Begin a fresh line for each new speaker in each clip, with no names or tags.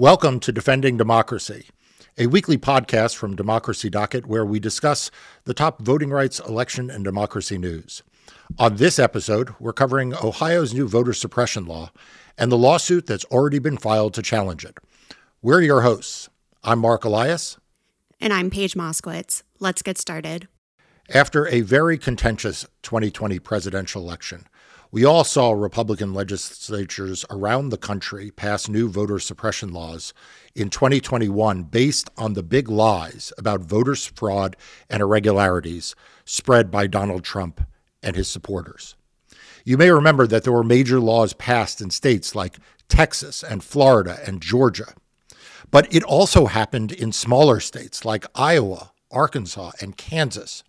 Welcome to Defending Democracy, a weekly podcast from Democracy Docket where we discuss the top voting rights, election, and democracy news. On this episode, we're covering Ohio's new voter suppression law and the lawsuit that's already been filed to challenge it. We're your hosts. I'm Marc Elias.
And I'm Paige Moskowitz. Let's get started.
After a very contentious 2020 presidential election, we all saw Republican legislatures around the country pass new voter suppression laws in 2021 based on the big lies about voters' fraud and irregularities spread by Donald Trump and his supporters. You may remember that there were major laws passed in states like Texas and Florida and Georgia. But it also happened in smaller states like Iowa, Arkansas, and Kansas.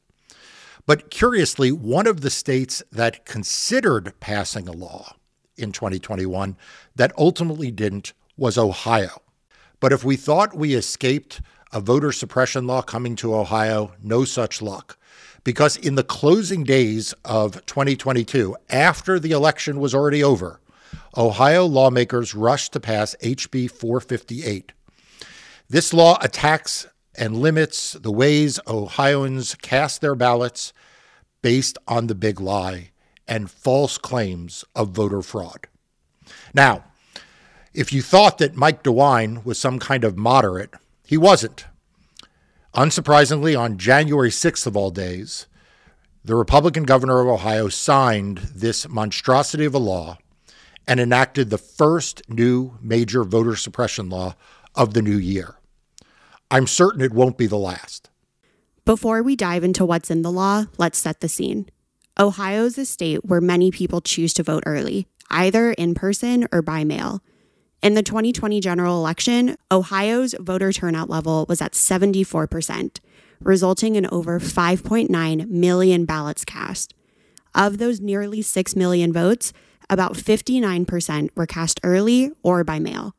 But curiously, one of the states that considered passing a law in 2021 that ultimately didn't was Ohio. But if we thought we escaped a voter suppression law coming to Ohio, no such luck. Because in the closing days of 2022, after the election was already over, Ohio lawmakers rushed to pass HB 458. This law attacks and limits the ways Ohioans cast their ballots based on the big lie and false claims of voter fraud. Now, if you thought that Mike DeWine was some kind of moderate, he wasn't. Unsurprisingly, on January 6th of all days, the Republican governor of Ohio signed this monstrosity of a law and enacted the first new major voter suppression law of the new year. I'm certain it won't be the last.
Before we dive into what's in the law, let's set the scene. Ohio is a state where many people choose to vote early, either in person or by mail. In the 2020 general election, Ohio's voter turnout level was at 74%, resulting in over 5.9 million ballots cast. Of those nearly 6 million votes, about 59% were cast early or by mail.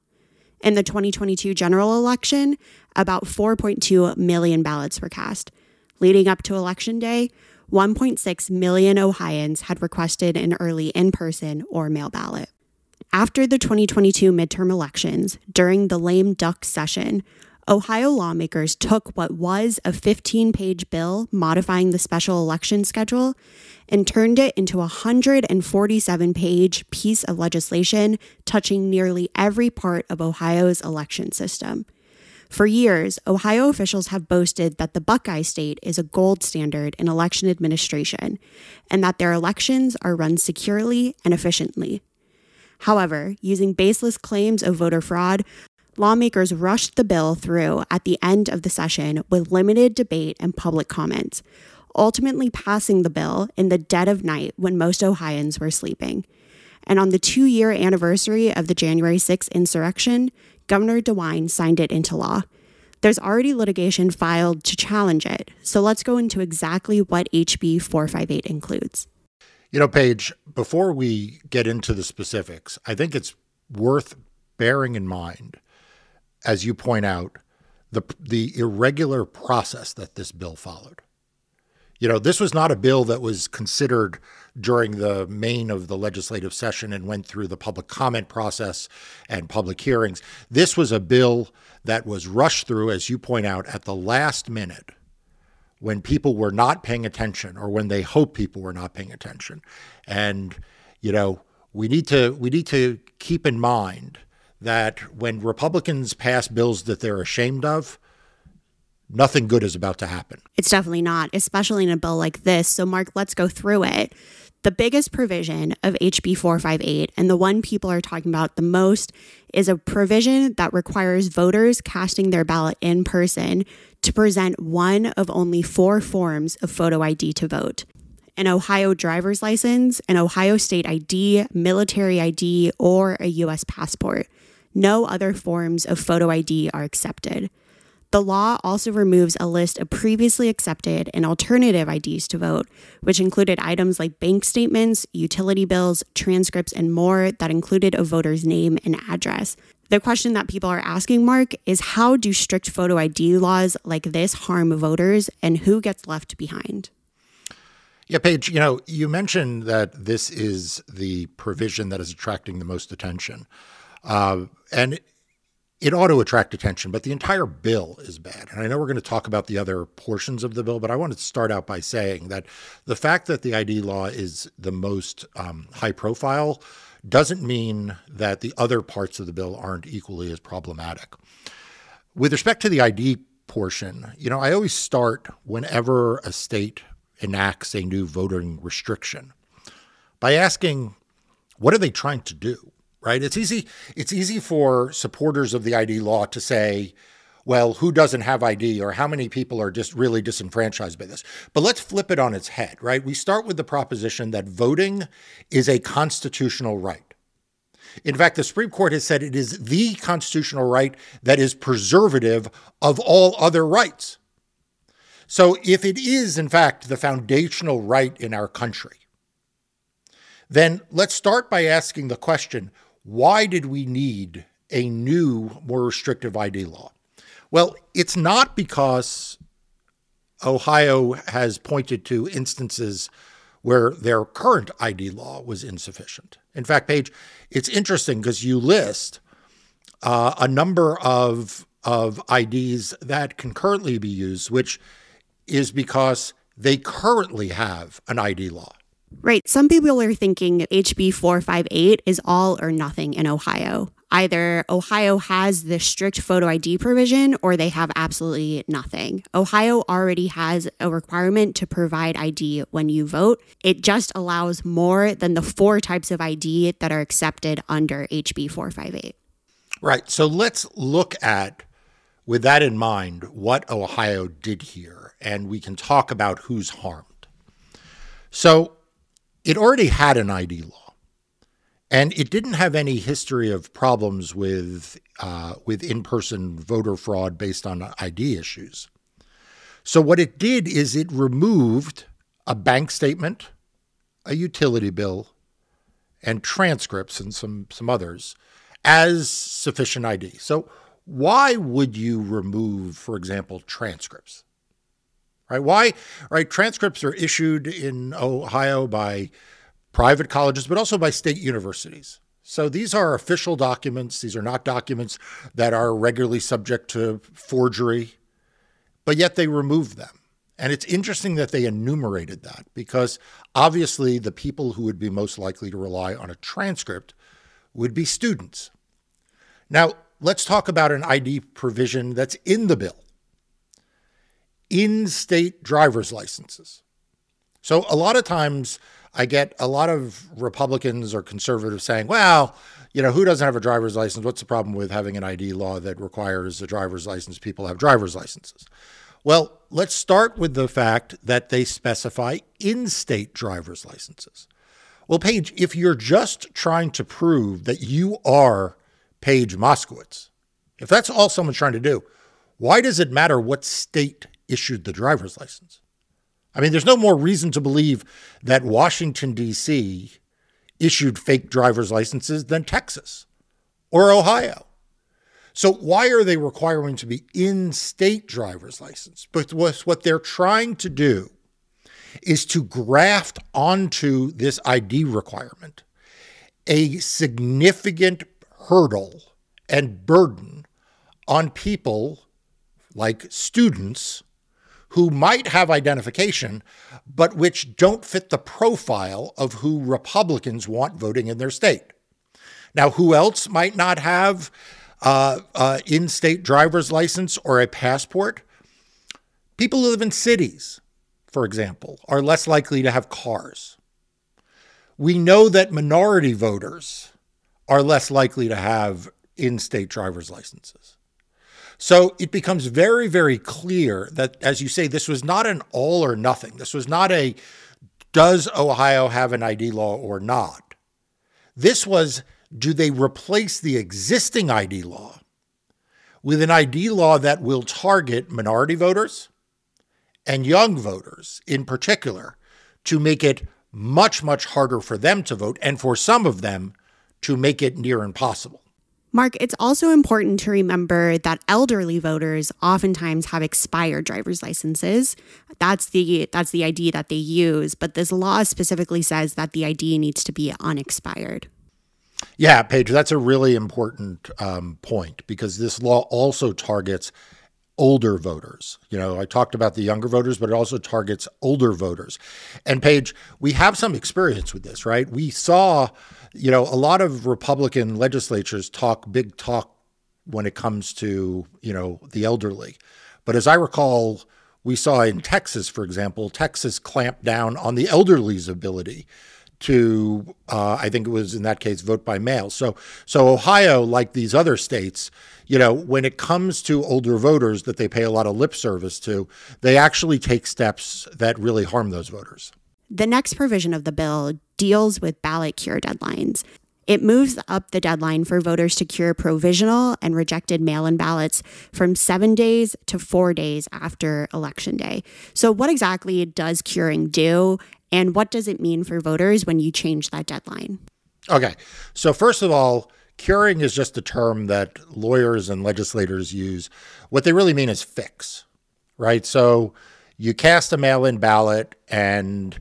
In the 2022 general election, about 4.2 million ballots were cast. Leading up to Election Day, 1.6 million Ohioans had requested an early in person or mail ballot. After the 2022 midterm elections, during the lame duck session, Ohio lawmakers took what was a 15 page bill modifying the special election schedule and turned it into a 147 page piece of legislation touching nearly every part of Ohio's election system. For years, Ohio officials have boasted that the Buckeye State is a gold standard in election administration and that their elections are run securely and efficiently. However, using baseless claims of voter fraud, lawmakers rushed the bill through at the end of the session with limited debate and public comment, ultimately passing the bill in the dead of night when most Ohioans were sleeping. And on the two year anniversary of the January 6th insurrection, Governor DeWine signed it into law. There's already litigation filed to challenge it, so let's go into exactly what HB 458 includes.
You know, Paige, before we get into the specifics, I think it's worth bearing in mind as you point out, the the irregular process that this bill followed. You know, this was not a bill that was considered during the main of the legislative session and went through the public comment process and public hearings. This was a bill that was rushed through, as you point out, at the last minute when people were not paying attention or when they hoped people were not paying attention. And, you know, we need to we need to keep in mind that when Republicans pass bills that they're ashamed of, nothing good is about to happen.
It's definitely not, especially in a bill like this. So, Marc, let's go through it. The biggest provision of HB 458, and the one people are talking about the most, is a provision that requires voters casting their ballot in person to present one of only four forms of photo ID to vote an Ohio driver's license, an Ohio state ID, military ID, or a U.S. passport. No other forms of photo ID are accepted. The law also removes a list of previously accepted and alternative IDs to vote, which included items like bank statements, utility bills, transcripts, and more that included a voter's name and address. The question that people are asking, Marc, is how do strict photo ID laws like this harm voters and who gets left behind?
Yeah, Paige, you know, you mentioned that this is the provision that is attracting the most attention. Uh, and it ought to attract attention, but the entire bill is bad. And I know we're going to talk about the other portions of the bill, but I wanted to start out by saying that the fact that the ID law is the most um, high profile doesn't mean that the other parts of the bill aren't equally as problematic. With respect to the ID portion, you know, I always start whenever a state enacts a new voting restriction by asking, what are they trying to do? Right? It's easy. It's easy for supporters of the ID law to say, well, who doesn't have ID or how many people are just really disenfranchised by this? But let's flip it on its head, right? We start with the proposition that voting is a constitutional right. In fact, the Supreme Court has said it is the constitutional right that is preservative of all other rights. So, if it is, in fact, the foundational right in our country, then let's start by asking the question why did we need a new, more restrictive ID law? Well, it's not because Ohio has pointed to instances where their current ID law was insufficient. In fact, Paige, it's interesting because you list uh, a number of of IDs that can currently be used, which is because they currently have an ID law.
Right. Some people are thinking HB 458 is all or nothing in Ohio. Either Ohio has the strict photo ID provision or they have absolutely nothing. Ohio already has a requirement to provide ID when you vote. It just allows more than the four types of ID that are accepted under HB 458.
Right. So let's look at, with that in mind, what Ohio did here, and we can talk about who's harmed. So it already had an ID law, and it didn't have any history of problems with uh, with in person voter fraud based on ID issues. So what it did is it removed a bank statement, a utility bill, and transcripts and some some others as sufficient ID. So why would you remove, for example, transcripts? Right? Why, right? Transcripts are issued in Ohio by private colleges, but also by state universities. So these are official documents. These are not documents that are regularly subject to forgery, but yet they remove them. And it's interesting that they enumerated that because obviously the people who would be most likely to rely on a transcript would be students. Now, let's talk about an ID provision that's in the bill in state driver's licenses. So a lot of times I get a lot of Republicans or conservatives saying, well, you know, who doesn't have a driver's license? What's the problem with having an ID law that requires a driver's license? People have driver's licenses. Well, let's start with the fact that they specify in state driver's licenses. Well, Paige, if you're just trying to prove that you are Paige Moskowitz, if that's all someone's trying to do, why does it matter what state issued the driver's license. I mean, there's no more reason to believe that Washington, D.C. issued fake driver's licenses than Texas or Ohio. So, why are they requiring to be in state driver's license? But what they're trying to do is to graft onto this ID requirement a significant hurdle and burden on people like students who might have identification, but which don't fit the profile of who Republicans want voting in their state. Now, who else might not have uh, uh, in state driver's license or a passport? People who live in cities, for example, are less likely to have cars. We know that minority voters are less likely to have in state driver's licenses. So it becomes very, very clear that, as you say, this was not an all or nothing. This was not a does Ohio have an ID law or not? This was do they replace the existing ID law with an ID law that will target minority voters and young voters in particular to make it much, much harder for them to vote and for some of them to make it near impossible?
Marc, it's also important to remember that elderly voters oftentimes have expired driver's licenses. That's the that's the ID that they use, but this law specifically says that the ID needs to be unexpired.
Yeah, Paige, that's a really important um, point because this law also targets older voters. You know, I talked about the younger voters, but it also targets older voters. And Paige, we have some experience with this, right? We saw, you know, a lot of Republican legislatures talk big talk when it comes to, you know, the elderly. But as I recall, we saw in Texas, for example, Texas clamped down on the elderly's ability to, uh, I think it was in that case, vote by mail. So, so Ohio, like these other states, you know, when it comes to older voters that they pay a lot of lip service to, they actually take steps that really harm those voters.
The next provision of the bill deals with ballot cure deadlines. It moves up the deadline for voters to cure provisional and rejected mail in ballots from seven days to four days after Election Day. So, what exactly does curing do, and what does it mean for voters when you change that deadline?
Okay. So, first of all, curing is just a term that lawyers and legislators use. What they really mean is fix, right? So, you cast a mail in ballot, and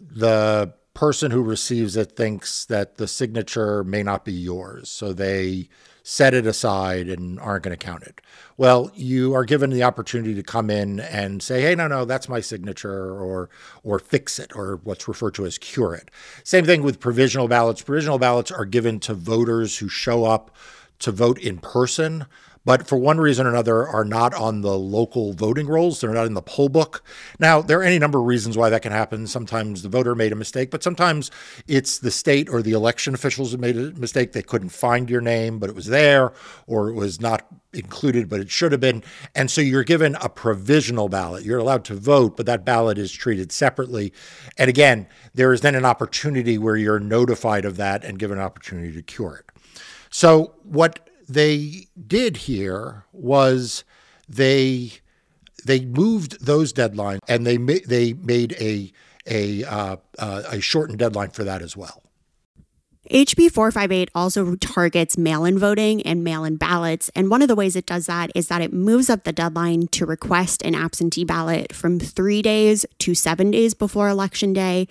the person who receives it thinks that the signature may not be yours. So they set it aside and aren't going to count it. Well, you are given the opportunity to come in and say, "Hey, no, no, that's my signature," or or fix it, or what's referred to as cure it. Same thing with provisional ballots. Provisional ballots are given to voters who show up to vote in person but for one reason or another are not on the local voting rolls. They're not in the poll book. Now, there are any number of reasons why that can happen. Sometimes the voter made a mistake, but sometimes it's the state or the election officials made a mistake. They couldn't find your name, but it was there, or it was not included, but it should have been. And so you're given a provisional ballot. You're allowed to vote, but that ballot is treated separately. And again, there is then an opportunity where you're notified of that and given an opportunity to cure it. So, what they did here was they they moved those deadlines and they ma- they made a a uh, uh, a shortened deadline for that as well.
HB 458 also targets mail in voting and mail in ballots. And one of the ways it does that is that it moves up the deadline to request an absentee ballot from three days to seven days before Election Day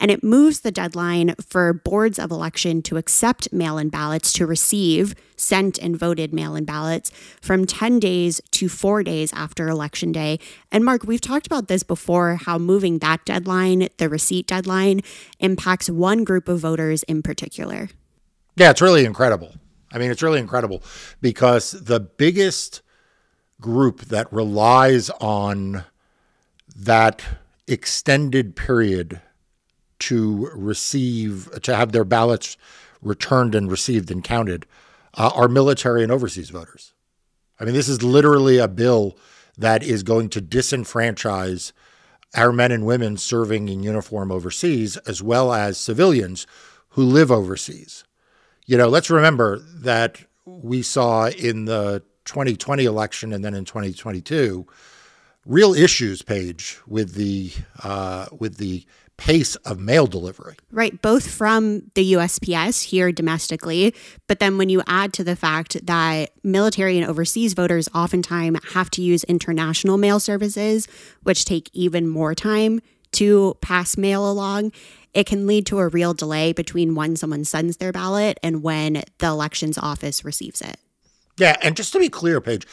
and it moves the deadline for boards of election to accept mail in ballots to receive sent and voted mail in ballots from 10 days to four days after election day. And Marc, we've talked about this before how moving that deadline, the receipt deadline, impacts one group of voters in particular.
Yeah, it's really incredible. I mean, it's really incredible because the biggest group that relies on that extended period to receive, to have their ballots returned and received and counted uh, are military and overseas voters. I mean, this is literally a bill that is going to disenfranchise our men and women serving in uniform overseas, as well as civilians who live overseas. You know, let's remember that we saw in the 2020 election and then in 2022 real issues Paige with the uh, with the pace of mail delivery.
Right, both from the USPS here domestically, but then when you add to the fact that military and overseas voters oftentimes have to use international mail services, which take even more time to pass mail along, it can lead to a real delay between when someone sends their ballot and when the elections office receives it.
Yeah, and just to be clear, Paige,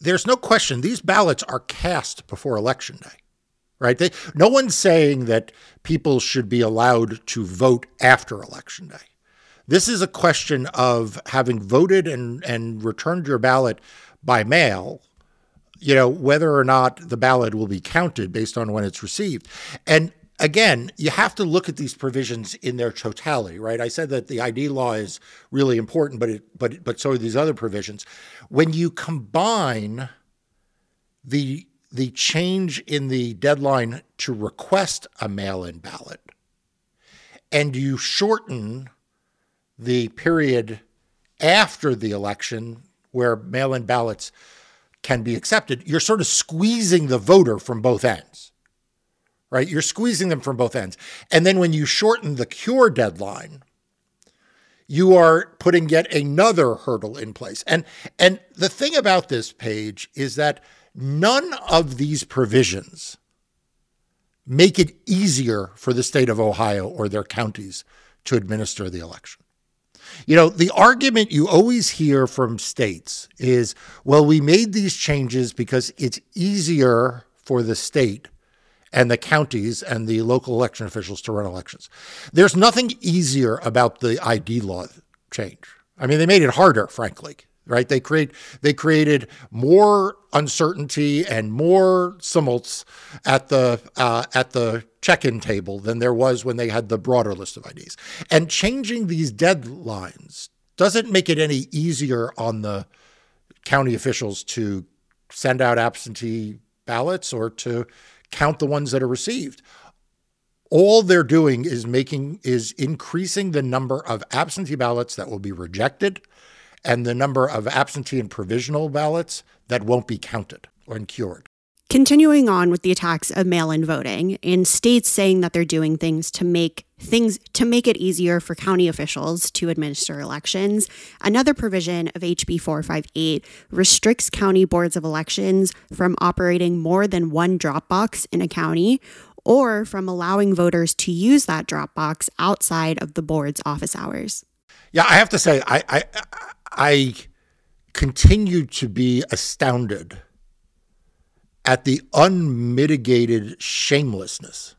there's no question these ballots are cast before election day right? They, no one's saying that people should be allowed to vote after election day. This is a question of having voted and, and returned your ballot by mail, you know, whether or not the ballot will be counted based on when it's received. And again, you have to look at these provisions in their totality, right? I said that the ID law is really important, but it, but but so are these other provisions. When you combine the the change in the deadline to request a mail in ballot and you shorten the period after the election where mail in ballots can be accepted, you're sort of squeezing the voter from both ends, right? You're squeezing them from both ends. And then when you shorten the cure deadline, you are putting yet another hurdle in place. And and the thing about this Paige is that None of these provisions make it easier for the state of Ohio or their counties to administer the election. You know, the argument you always hear from states is, well, we made these changes because it's easier for the state and the counties and the local election officials to run elections. There's nothing easier about the ID law change. I mean, they made it harder, frankly right? They create they created more uncertainty and more tumults at the uh, at the check-in table than there was when they had the broader list of IDs. And changing these deadlines doesn't make it any easier on the county officials to send out absentee ballots or to count the ones that are received. All they're doing is making is increasing the number of absentee ballots that will be rejected and the number of absentee and provisional ballots that won't be counted or cured.
Continuing on with the attacks of mail-in voting in states saying that they're doing things to make things to make it easier for county officials to administer elections. Another provision of HB 458 restricts county boards of elections from operating more than one drop box in a county or from allowing voters to use that drop box outside of the board's office hours.
Yeah, I have to say I I I continue to be astounded at the unmitigated shamelessness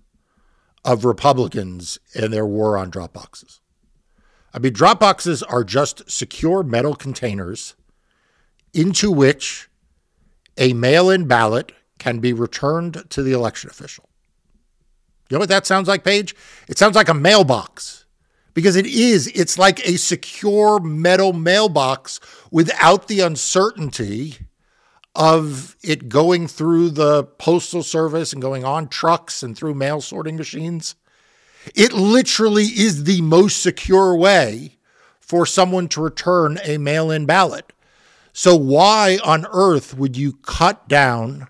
of Republicans and their war on drop boxes. I mean, drop boxes are just secure metal containers into which a mail in ballot can be returned to the election official. You know what that sounds like, Paige? It sounds like a mailbox because it is. It's like a secure metal mailbox without the uncertainty of it going through the postal service and going on trucks and through mail sorting machines. It literally is the most secure way for someone to return a mail in ballot. So, why on earth would you cut down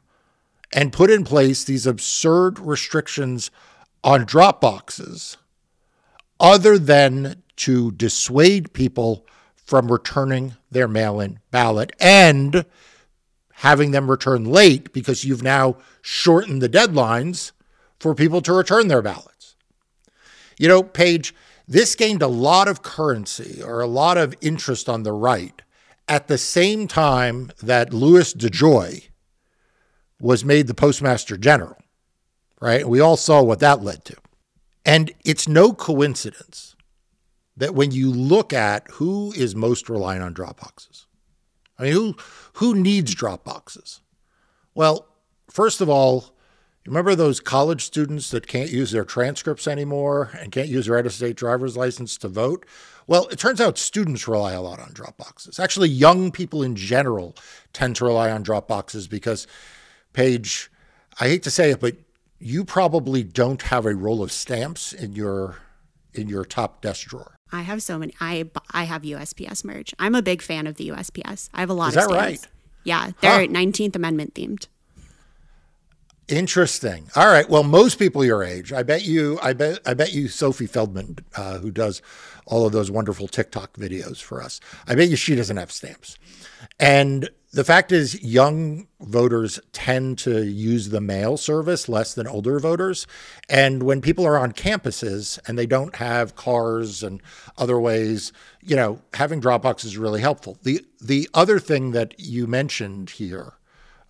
and put in place these absurd restrictions on drop boxes? Other than to dissuade people from returning their mail in ballot and having them return late because you've now shortened the deadlines for people to return their ballots. You know, Paige, this gained a lot of currency or a lot of interest on the right at the same time that Louis DeJoy was made the Postmaster General, right? We all saw what that led to. And it's no coincidence that when you look at who is most reliant on drop boxes, I mean, who, who needs drop boxes? Well, first of all, remember those college students that can't use their transcripts anymore and can't use their out of state driver's license to vote? Well, it turns out students rely a lot on drop boxes. Actually, young people in general tend to rely on drop boxes because, Paige, I hate to say it, but you probably don't have a roll of stamps in your in your top desk drawer.
I have so many. I I have USPS merch. I'm a big fan of the USPS. I have a lot
Is
of
that
stamps.
right?
Yeah, they're huh. 19th Amendment themed.
Interesting. All right. Well, most people your age, I bet you, I bet, I bet you, Sophie Feldman, uh, who does all of those wonderful TikTok videos for us, I bet you she doesn't have stamps. And the fact is, young voters tend to use the mail service less than older voters. And when people are on campuses and they don't have cars and other ways, you know, having Dropbox is really helpful. The the other thing that you mentioned here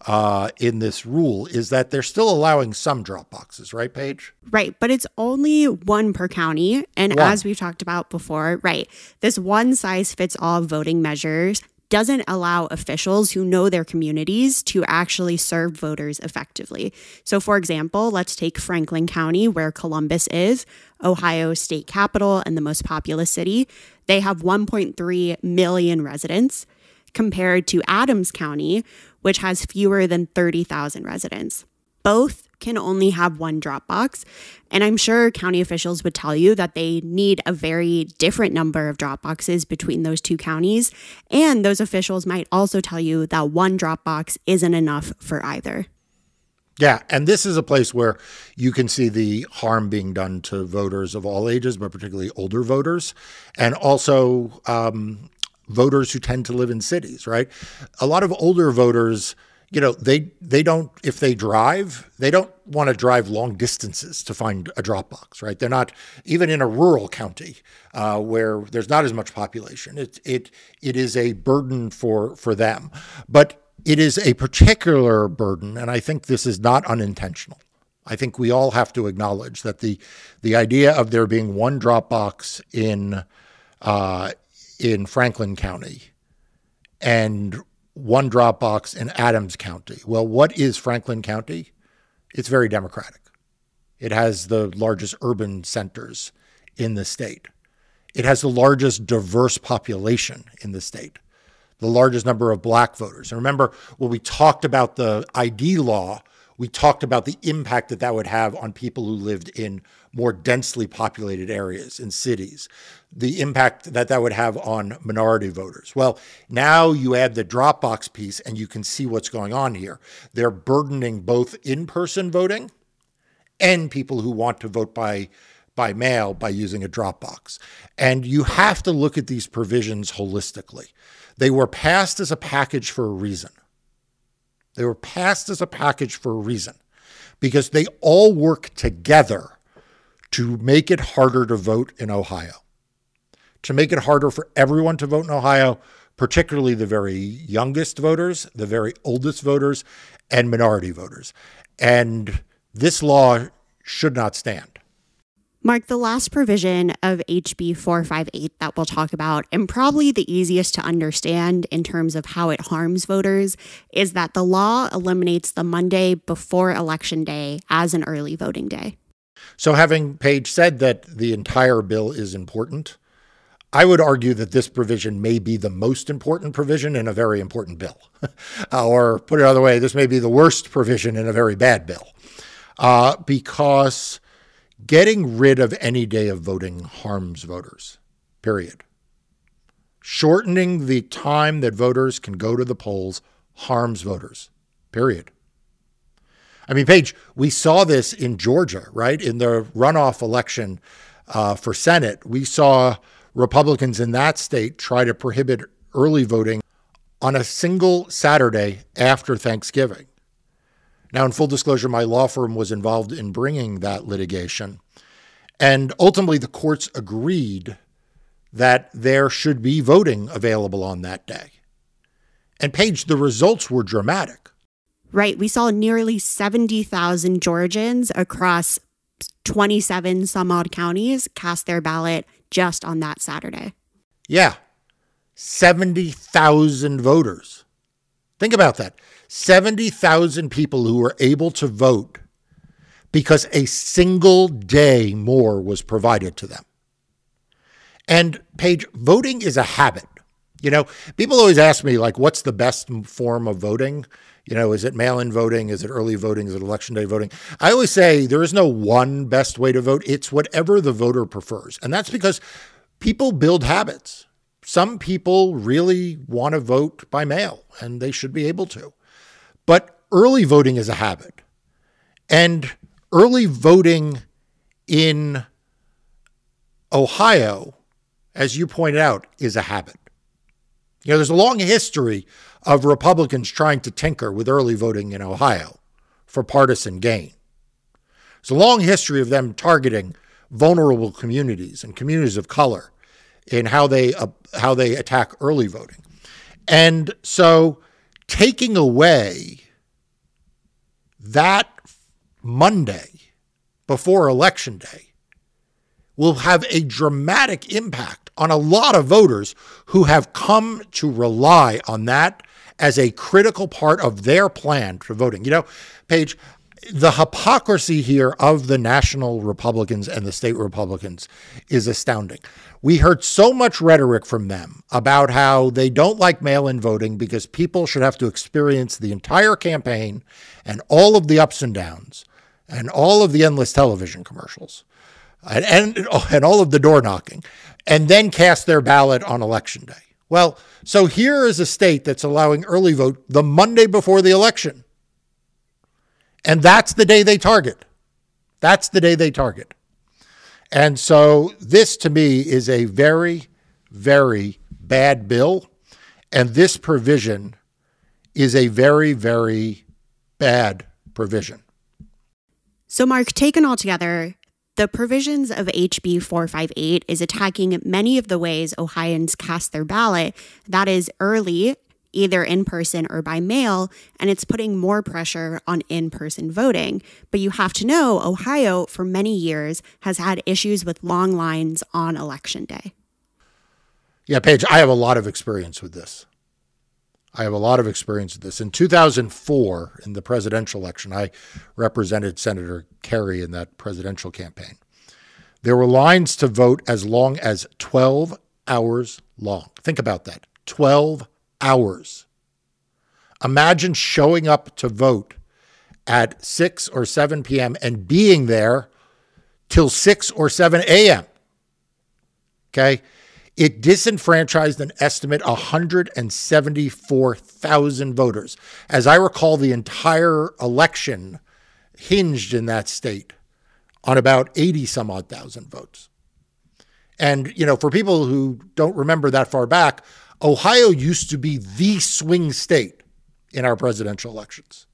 uh, in this rule is that they're still allowing some drop boxes, right, Paige?
Right, but it's only one per county. And one. as we've talked about before, right, this one size fits all voting measures doesn't allow officials who know their communities to actually serve voters effectively. So, for example, let's take Franklin County, where Columbus is, Ohio's state capital and the most populous city. They have 1.3 million residents compared to Adams County, which has fewer than 30,000 residents. Both can only have one Dropbox. And I'm sure county officials would tell you that they need a very different number of Dropboxes between those two counties. And those officials might also tell you that one Dropbox isn't enough for either.
Yeah, and this is a place where you can see the harm being done to voters of all ages, but particularly older voters, and also um, voters who tend to live in cities, right? A lot of older voters you know, they they don't if they drive, they don't want to drive long distances to find a Dropbox, right? They're not even in a rural county uh, where there's not as much population. It it it is a burden for for them, but it is a particular burden, and I think this is not unintentional. I think we all have to acknowledge that the the idea of there being one Dropbox in uh, in Franklin County and one Dropbox in Adams County. Well, what is Franklin County? It's very democratic. It has the largest urban centers in the state. It has the largest diverse population in the state, the largest number of black voters. And remember, when we talked about the ID law, we talked about the impact that that would have on people who lived in more densely populated areas in cities, the impact that that would have on minority voters. Well, now you add the Dropbox piece and you can see what's going on here. They're burdening both in person voting and people who want to vote by by mail by using a Dropbox. And you have to look at these provisions holistically. They were passed as a package for a reason. They were passed as a package for a reason because they all work together to make it harder to vote in Ohio, to make it harder for everyone to vote in Ohio, particularly the very youngest voters, the very oldest voters, and minority voters. And this law should not stand.
Marc, the last provision of HB 458 that we'll talk about, and probably the easiest to understand in terms of how it harms voters, is that the law eliminates the Monday before Election Day as an early voting day.
So, having Paige said that the entire bill is important, I would argue that this provision may be the most important provision in a very important bill. or, put it another way, this may be the worst provision in a very bad bill. Uh, because getting rid of any day of voting harms voters, period. Shortening the time that voters can go to the polls harms voters, period. I mean, Paige, we saw this in Georgia, right? In the runoff election uh, for Senate, we saw Republicans in that state try to prohibit early voting on a single Saturday after Thanksgiving. Now, in full disclosure, my law firm was involved in bringing that litigation. And ultimately, the courts agreed that there should be voting available on that day. And Paige, the results were dramatic
right? We saw nearly 70,000 Georgians across 27 some odd counties cast their ballot just on that Saturday.
Yeah. 70,000 voters. Think about that. 70,000 people who were able to vote because a single day more was provided to them. And Paige, voting is a habit. You know, people always ask me, like, what's the best form of voting? You know, is it mail in voting? Is it early voting? Is it election day voting? I always say there is no one best way to vote. It's whatever the voter prefers. And that's because people build habits. Some people really want to vote by mail, and they should be able to. But early voting is a habit. And early voting in Ohio, as you pointed out, is a habit. You know, there's a long history of Republicans trying to tinker with early voting in Ohio for partisan gain. It's a long history of them targeting vulnerable communities and communities of color in how they uh, how they attack early voting. And so taking away that Monday before election day will have a dramatic impact on a lot of voters who have come to rely on that as a critical part of their plan for voting. You know, Paige, the hypocrisy here of the national Republicans and the state Republicans is astounding. We heard so much rhetoric from them about how they don't like mail in voting because people should have to experience the entire campaign and all of the ups and downs and all of the endless television commercials and, and, oh, and all of the door knocking and then cast their ballot on election day. Well, so here is a state that's allowing early vote the Monday before the election. And that's the day they target. That's the day they target. And so this to me is a very, very bad bill. And this provision is a very, very bad provision.
So, Marc, taken all together, the provisions of HB 458 is attacking many of the ways Ohioans cast their ballot, that is, early, either in person or by mail, and it's putting more pressure on in person voting. But you have to know Ohio, for many years, has had issues with long lines on election day.
Yeah, Paige, I have a lot of experience with this. I have a lot of experience with this. In 2004, in the presidential election, I represented Senator Kerry in that presidential campaign. There were lines to vote as long as 12 hours long. Think about that 12 hours. Imagine showing up to vote at 6 or 7 p.m. and being there till 6 or 7 a.m. Okay. It disenfranchised an estimate 174,000 voters. As I recall, the entire election hinged in that state on about 80 some odd thousand votes. And, you know, for people who don't remember that far back, Ohio used to be the swing state in our presidential elections.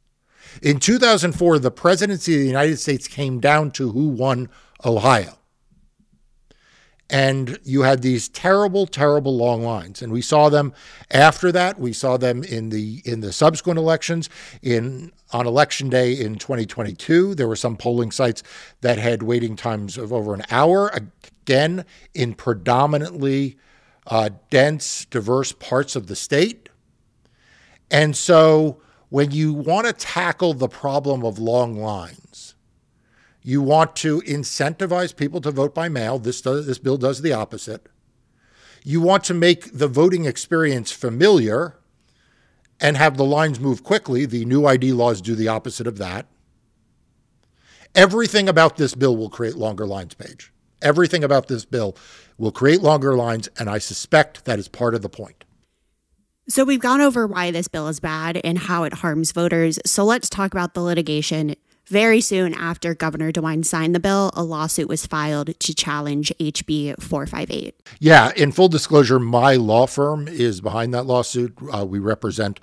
In 2004, the presidency of the United States came down to who won Ohio and you had these terrible terrible long lines. And we saw them after that. We saw them in the in the subsequent elections in on election day in 2022 there were some polling sites that had waiting times of over an hour again in predominantly uh, dense diverse parts of the state. And so when you want to tackle the problem of long lines you want to incentivize people to vote by mail. This does, this bill does the opposite. You want to make the voting experience familiar and have the lines move quickly. The new ID laws do the opposite of that. Everything about this bill will create longer lines, Paige. Everything about this bill will create longer lines, and I suspect that is part of the point.
So, we've gone over why this bill is bad and how it harms voters. So, let's talk about the litigation. Very soon after Governor DeWine signed the bill, a lawsuit was filed to challenge HB 458.
Yeah, in full disclosure, my law firm is behind that lawsuit. Uh, we represent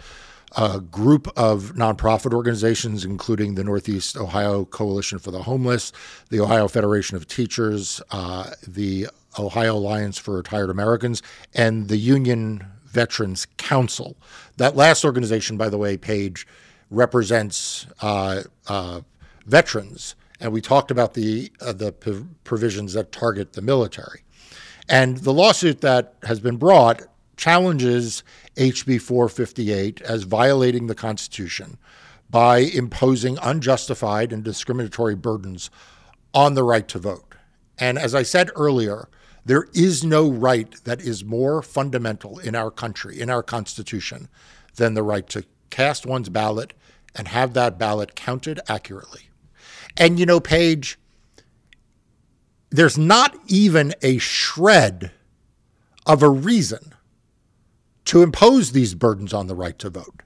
a group of nonprofit organizations, including the Northeast Ohio Coalition for the Homeless, the Ohio Federation of Teachers, uh, the Ohio Alliance for Retired Americans, and the Union Veterans Council. That last organization, by the way, Paige, represents uh, uh, veterans, and we talked about the uh, the p- provisions that target the military. And the lawsuit that has been brought challenges HB 458 as violating the Constitution by imposing unjustified and discriminatory burdens on the right to vote. And as I said earlier, there is no right that is more fundamental in our country, in our Constitution, than the right to cast one's ballot and have that ballot counted accurately. And, you know, Paige, there's not even a shred of a reason to impose these burdens on the right to vote.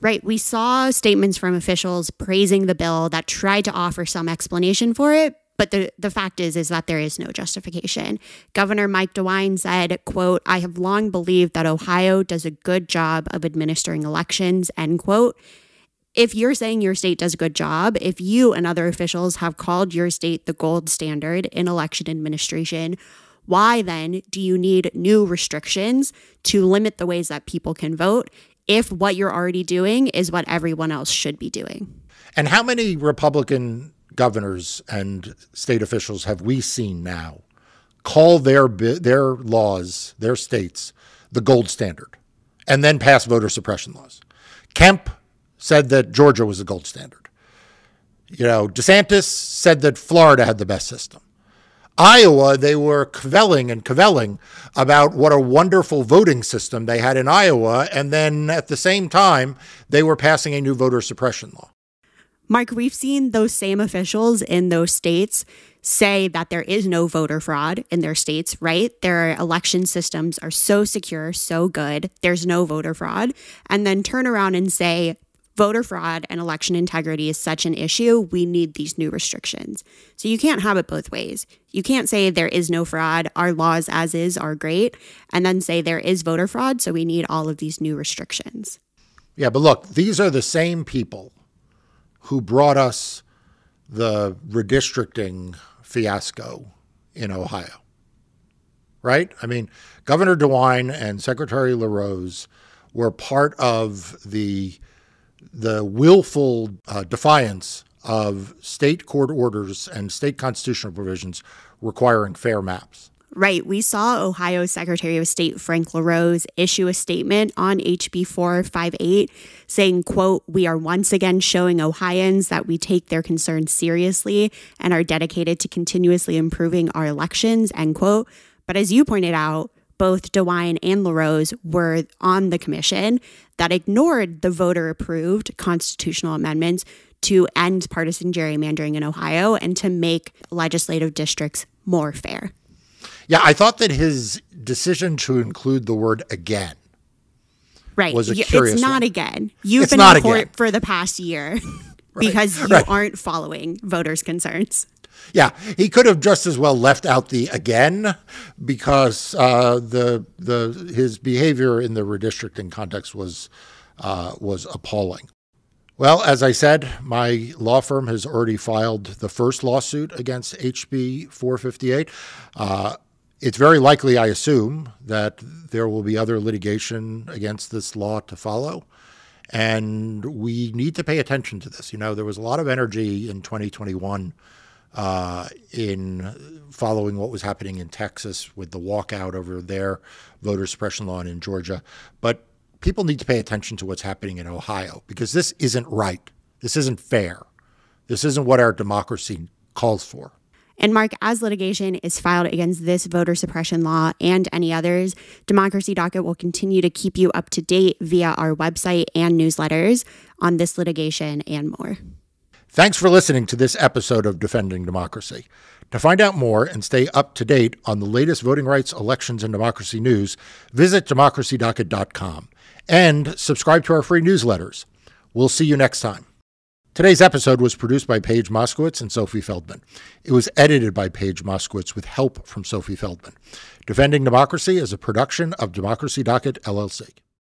Right. We saw statements from officials praising the bill that tried to offer some explanation for it, but the, the fact is is that there is no justification. Governor Mike DeWine said, quote, I have long believed that Ohio does a good job of administering elections, end quote if you're saying your state does a good job, if you and other officials have called your state the gold standard in election administration, why then do you need new restrictions to limit the ways that people can vote if what you're already doing is what everyone else should be doing?
And how many Republican governors and state officials have we seen now call their their laws, their states, the gold standard, and then pass voter suppression laws? Kemp said that Georgia was the gold standard. You know, DeSantis said that Florida had the best system. Iowa, they were cavelling and cavelling about what a wonderful voting system they had in Iowa. And then at the same time, they were passing a new voter suppression law.
Marc, we've seen those same officials in those states say that there is no voter fraud in their states, right? Their election systems are so secure, so good, there's no voter fraud. And then turn around and say voter fraud and election integrity is such an issue, we need these new restrictions. So you can't have it both ways. You can't say there is no fraud, our laws as is are great, and then say there is voter fraud, so we need all of these new restrictions.
Yeah, but look, these are the same people who brought us the redistricting fiasco in Ohio. Right? I mean, Governor DeWine and Secretary LaRose were part of the the willful uh, defiance of state court orders and state constitutional provisions requiring fair maps.
Right. We saw Ohio Secretary of State Frank LaRose issue a statement on HB 458 saying, quote, we are once again showing Ohioans that we take their concerns seriously and are dedicated to continuously improving our elections, end quote. But as you pointed out, both DeWine and LaRose were on the commission that ignored the voter approved constitutional amendments to end partisan gerrymandering in Ohio and to make legislative districts more fair.
Yeah, I thought that his decision to include the word again
right.
was a curious
It's not
one.
again. You've
It's
been in court
again.
for the past year because you
right.
aren't following voters' concerns.
Yeah, he could have just as well left out the again because uh, the the his behavior in the redistricting context was uh, was appalling. Well, as I said, my law firm has already filed the first lawsuit against HB 458. Uh, it's very likely, I assume, that there will be other litigation against this law to follow. And we need to pay attention to this. You know, there was a lot of energy in 2021 uh, in following what was happening in Texas with the walkout over their voter suppression law and in Georgia. But people need to pay attention to what's happening in Ohio because this isn't right. This isn't fair. This isn't what our democracy calls for.
And Marc, as litigation is filed against this voter suppression law and any others, Democracy Docket will continue to keep you up to date via our website and newsletters on this litigation and more.
Thanks for listening to this episode of Defending Democracy. To find out more and stay up to date on the latest voting rights, elections, and democracy news, visit democracydocket.com and subscribe to our free newsletters. We'll see you next time. Today's episode was produced by Paige Moskowitz and Sophie Feldman. It was edited by Paige Moskowitz with help from Sophie Feldman. Defending Democracy is a production of Democracy Docket, LLC.